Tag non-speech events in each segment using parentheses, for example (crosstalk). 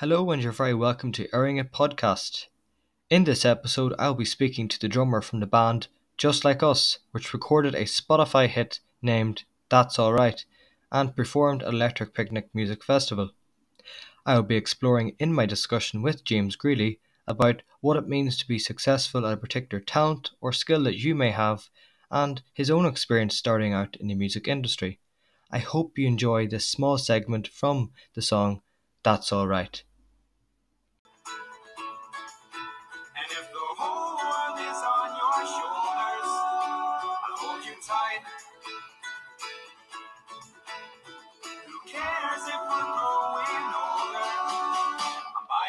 Hello, and you're very welcome to Airing It podcast. In this episode, I'll be speaking to the drummer from the band Just Like Us, which recorded a Spotify hit named That's Alright and performed at Electric Picnic Music Festival. I will be exploring in my discussion with James Greeley about what it means to be successful at a particular talent or skill that you may have and his own experience starting out in the music industry. I hope you enjoy this small segment from the song That's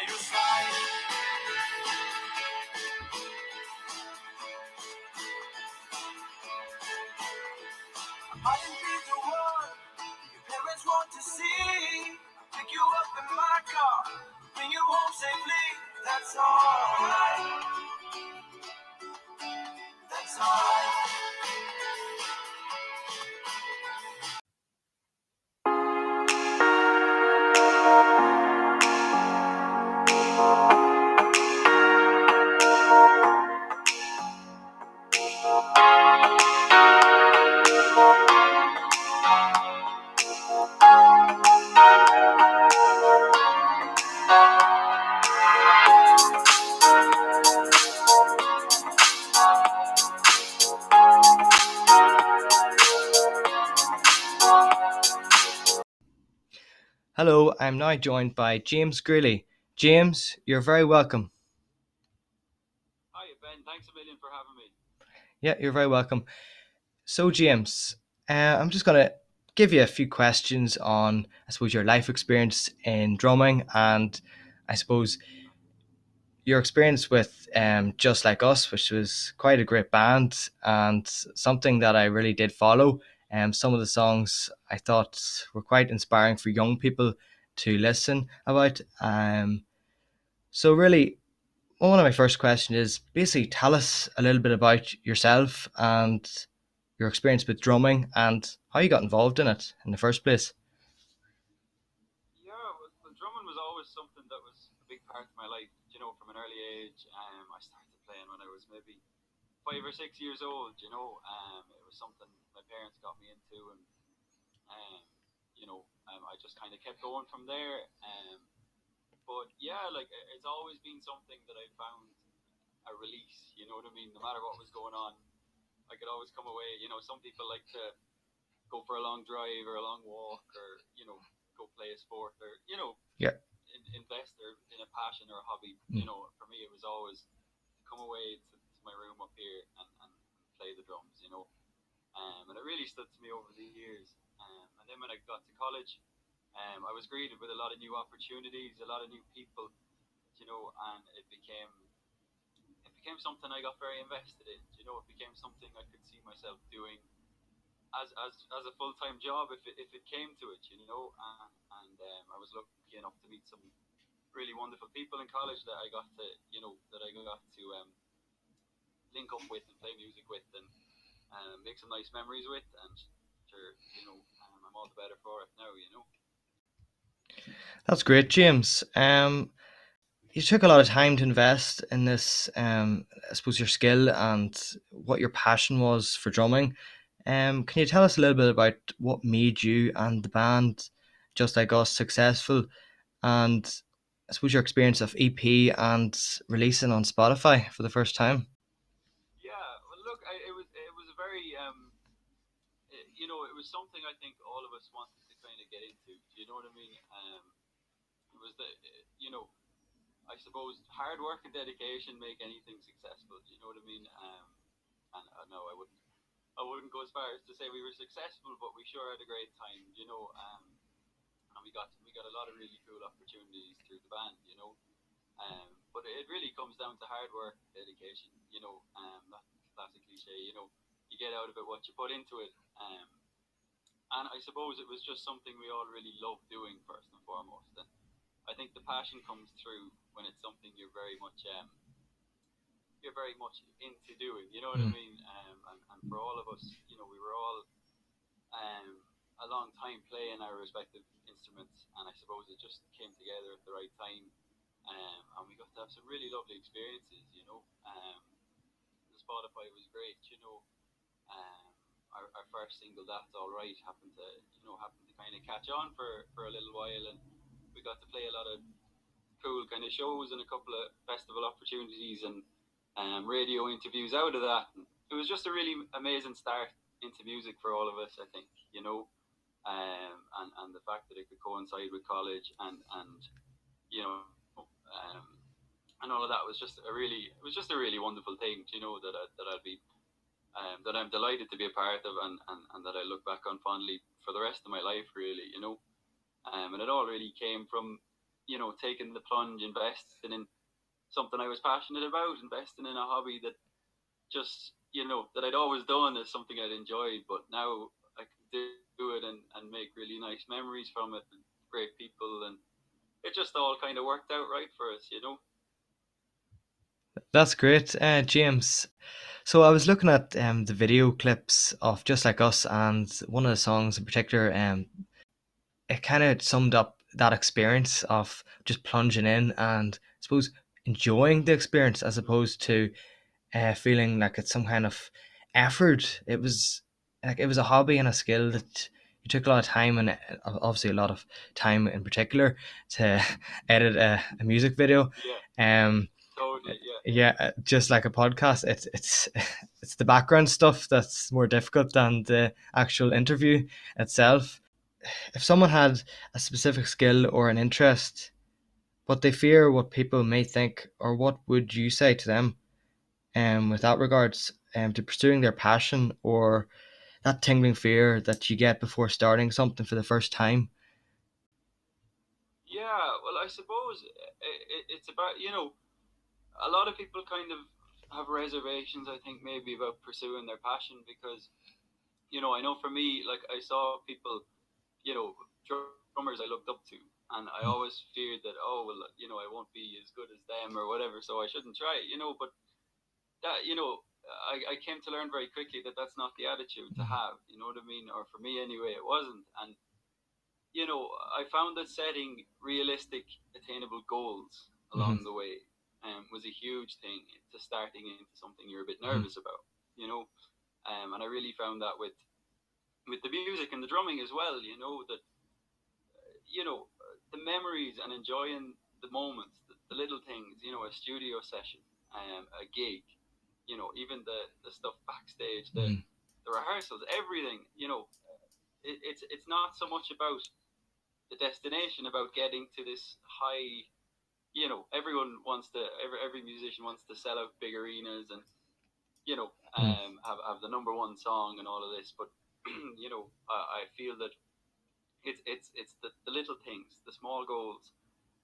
your side. I didn't the one your parents want to see. You up in my car, bring you home safely. That's alright. That's alright. I'm now joined by James Greeley. James, you're very welcome. Hi, Ben. Thanks a million for having me. Yeah, you're very welcome. So, James, uh, I'm just going to give you a few questions on, I suppose, your life experience in drumming and I suppose your experience with um, Just Like Us, which was quite a great band and something that I really did follow. Um, some of the songs I thought were quite inspiring for young people to listen about. Um, so, really, one of my first questions is basically tell us a little bit about yourself and your experience with drumming and how you got involved in it in the first place. Yeah, drumming was always something that was a big part of my life. You know, from an early age, um, I started playing when I was maybe five or six years old. You know, um, it was something my parents got me into, and um, you know, um, I just kind of kept going from there. Um, but yeah, like it's always been something that I found a release. You know what I mean? No matter what was going on, I could always come away. You know, some people like to go for a long drive or a long walk, or you know, go play a sport, or you know, Yeah. in, invest or in a passion or a hobby. You Mm. know, for me, it was always to come away to, to my room up here and, and play the drums. You know, um, and it really stood to me over the years. Um, and then when I got to college, um, I was greeted with a lot of new opportunities, a lot of new people, you know, and it became it became something I got very invested in. You know, it became something I could see myself doing as as, as a full time job if it, if it came to it. You know, and, and um, I was lucky enough to meet some really wonderful people in college that I got to you know that I got to um, link up with and play music with and um, make some nice memories with and sure you know all the better for it now. You know. That's great, James. Um, you took a lot of time to invest in this, um, I suppose, your skill and what your passion was for drumming. Um, can you tell us a little bit about what made you and the band, just like us, successful? And I suppose your experience of EP and releasing on Spotify for the first time. Yeah, well, look, I, it was it was a very um, it, you know, it was something I think all of us wanted to kind of get into. Do you know what I mean? Um, it was the you know, I suppose hard work and dedication make anything successful. Do you know what I mean? Um, and uh, no, I wouldn't I wouldn't go as far as to say we were successful, but we sure had a great time. You know, um, and we got we got a lot of really cool opportunities through the band. You know. Um, but it really comes down to hard work, dedication. You know, um, that classic cliche. You know, you get out of it what you put into it. Um, and I suppose it was just something we all really love doing first and foremost. And I think the passion comes through when it's something you're very much um, you're very much into doing. You know what I Mm. mean? Um, and, and for all of us, you know, we were all um, a long time playing our respective instruments, and I suppose it just came together at the right time, um, and we got to have some really lovely experiences. You know, um, the Spotify was great. You know, um, our, our first single, "That's All Right," happened to you know happened to kind of catch on for for a little while, and we got to play a lot of cool kind of shows and a couple of festival opportunities and um, radio interviews out of that. And it was just a really amazing start into music for all of us, I think, you know, um, and, and the fact that it could coincide with college and, and you know, um, and all of that was just a really, it was just a really wonderful thing, you know, that, I, that I'd be, um, that I'm delighted to be a part of and, and, and that I look back on fondly for the rest of my life, really, you know. Um, and it all really came from, you know, taking the plunge, investing in something I was passionate about, investing in a hobby that just you know that I'd always done as something I'd enjoyed, but now I can do it and, and make really nice memories from it, and great people, and it just all kind of worked out right for us, you know. That's great, uh, James. So I was looking at um, the video clips of Just Like Us, and one of the songs in particular, um, it kind of summed up that experience of just plunging in and I suppose enjoying the experience as opposed to uh, feeling like it's some kind of effort. It was like it was a hobby and a skill that you took a lot of time and uh, obviously a lot of time in particular to (laughs) edit a, a music video. Yeah. Um, totally. Yeah. Yeah, uh, just like a podcast, it's it's (laughs) it's the background stuff that's more difficult than the actual interview itself. If someone had a specific skill or an interest, but they fear what people may think, or what would you say to them? Um, with that regards, um, to pursuing their passion or that tingling fear that you get before starting something for the first time. Yeah, well, I suppose it, it's about you know, a lot of people kind of have reservations. I think maybe about pursuing their passion because, you know, I know for me, like I saw people, you know, drummers I looked up to, and I always feared that oh well, you know, I won't be as good as them or whatever, so I shouldn't try, you know. But that you know, I, I came to learn very quickly that that's not the attitude to have. You know what I mean? Or for me anyway, it wasn't, and you know, I found that setting realistic, attainable goals along mm-hmm. the way um, was a huge thing to starting into something you're a bit mm-hmm. nervous about, you know. Um, and I really found that with with the music and the drumming as well, you know, that uh, you know the memories and enjoying the moments, the, the little things, you know, a studio session, um, a gig, you know, even the the stuff backstage, the mm. the rehearsals, everything, you know, it, it's it's not so much about the destination about getting to this high you know everyone wants to every, every musician wants to sell out big arenas and you know hmm. um have, have the number one song and all of this but (clears throat) you know I, I feel that it's it's it's the, the little things the small goals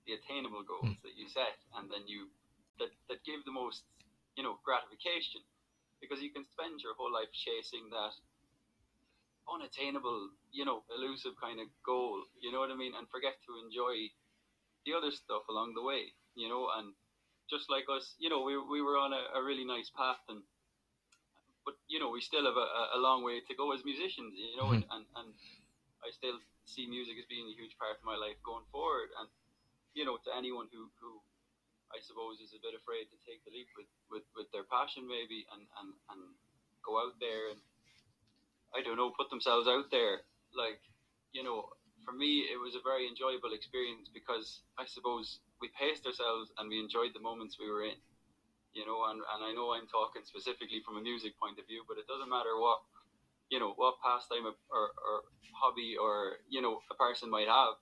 the attainable goals mm. that you set and then you that that give the most you know gratification because you can spend your whole life chasing that unattainable, you know, elusive kind of goal, you know what I mean, and forget to enjoy the other stuff along the way, you know, and just like us, you know, we, we were on a, a really nice path and but you know, we still have a, a long way to go as musicians, you know, mm-hmm. and, and, and I still see music as being a huge part of my life going forward. And, you know, to anyone who, who I suppose is a bit afraid to take the leap with, with, with their passion maybe and, and, and go out there and I don't know, put themselves out there. Like, you know, for me, it was a very enjoyable experience because I suppose we paced ourselves and we enjoyed the moments we were in. You know, and, and I know I'm talking specifically from a music point of view, but it doesn't matter what, you know, what pastime or, or hobby or, you know, a person might have.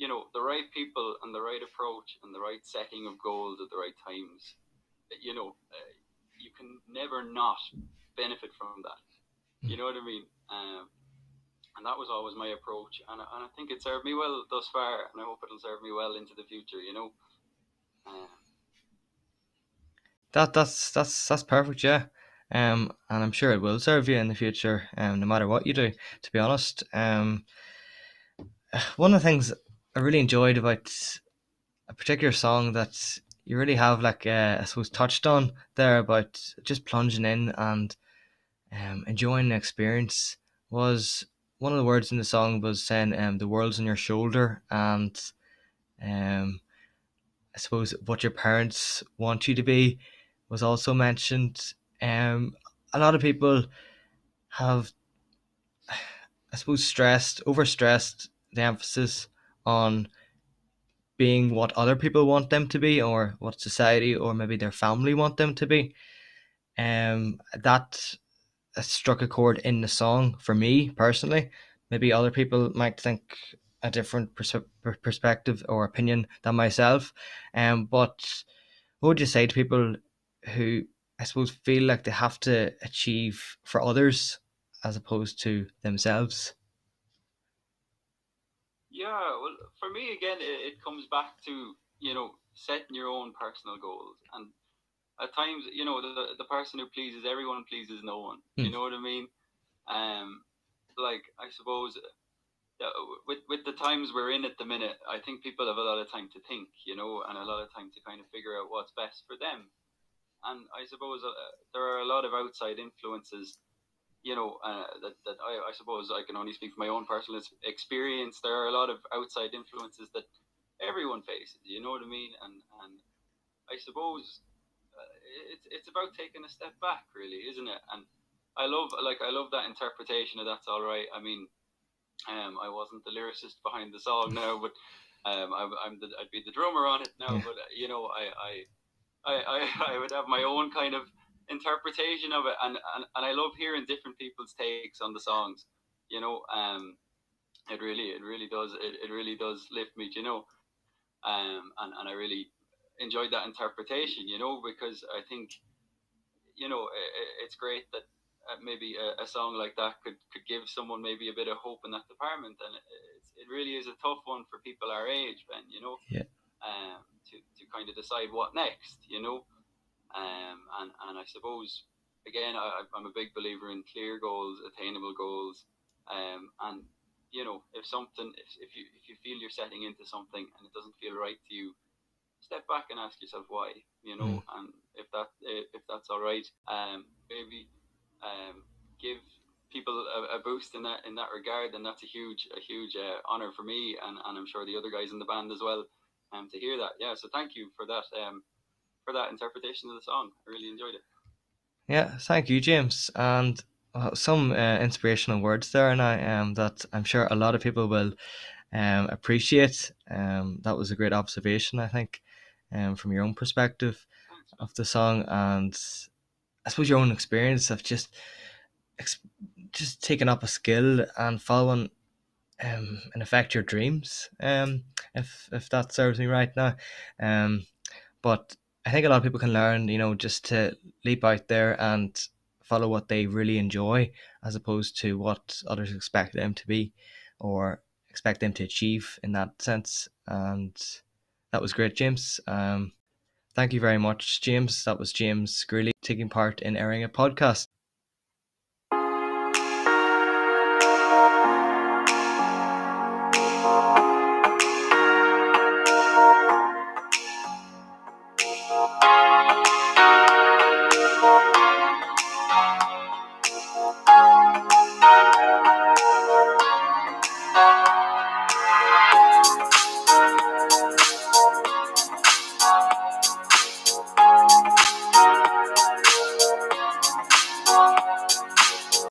You know, the right people and the right approach and the right setting of goals at the right times, you know, uh, you can never not benefit from that you know what I mean? Um, and that was always my approach, and and I think it served me well thus far, and I hope it'll serve me well into the future. You know. Um, that that's that's that's perfect, yeah. Um, and I'm sure it will serve you in the future, um, no matter what you do. To be honest, um, one of the things I really enjoyed about a particular song that you really have like uh, I suppose touched on there about just plunging in and um, enjoying the experience was one of the words in the song was saying um, the world's on your shoulder and um, I suppose what your parents want you to be was also mentioned. Um, a lot of people have, I suppose, stressed, overstressed the emphasis on being what other people want them to be or what society or maybe their family want them to be. Um, that struck a chord in the song for me personally. Maybe other people might think a different pers- perspective or opinion than myself. Um, but what would you say to people who I suppose feel like they have to achieve for others as opposed to themselves? Yeah, well, for me again, it, it comes back to you know setting your own personal goals, and at times, you know, the the person who pleases everyone pleases no one. Mm. You know what I mean? Um, like I suppose with with the times we're in at the minute, I think people have a lot of time to think, you know, and a lot of time to kind of figure out what's best for them. And I suppose uh, there are a lot of outside influences, you know, uh, that that I, I suppose I can only speak from my own personal experience. There are a lot of outside influences that everyone faces, you know what I mean? And and I suppose uh, it's it's about taking a step back, really, isn't it? And I love like I love that interpretation of that's all right. I mean um, I wasn't the lyricist behind the song now, (laughs) but um, I, am the, I'd be the drummer on it now. Yeah. But uh, you know, I, I, I, (laughs) I, would have my own kind of interpretation of it, and, and, and I love hearing different people's takes on the songs. You know, um, it really, it really does, it, it really does lift me. You know, um, and and I really enjoyed that interpretation. You know, because I think, you know, it, it's great that uh, maybe a, a, song like that could, could give someone maybe a bit of hope in that department. And it, it really is a tough one for people our age, Ben, you know, yeah. um, to, to kind of decide what next, you know. Um, and, and I suppose, again, I, I'm a big believer in clear goals, attainable goals. Um, and, you know, if something, if, if, you, if you feel you're setting into something and it doesn't feel right to you, step back and ask yourself why, you know, mm. and if that, if that's all right, um, maybe um, give people a, a, boost in that in that regard, and that's a huge a huge uh, honor for me, and, and I'm sure the other guys in the band as well, um, to hear that. Yeah, so thank you for that um, for that interpretation of the song. I really enjoyed it. Yeah, thank you, James, and uh, some uh, inspirational words there, and I um that I'm sure a lot of people will um appreciate. Um, that was a great observation, I think, um, from your own perspective of the song, and I suppose your own experience of just just taking up a skill and following um in effect your dreams um if if that serves me right now. Um but I think a lot of people can learn you know just to leap out there and follow what they really enjoy as opposed to what others expect them to be or expect them to achieve in that sense. And that was great James um Thank you very much, James. That was James Greeley taking part in Airing It podcast.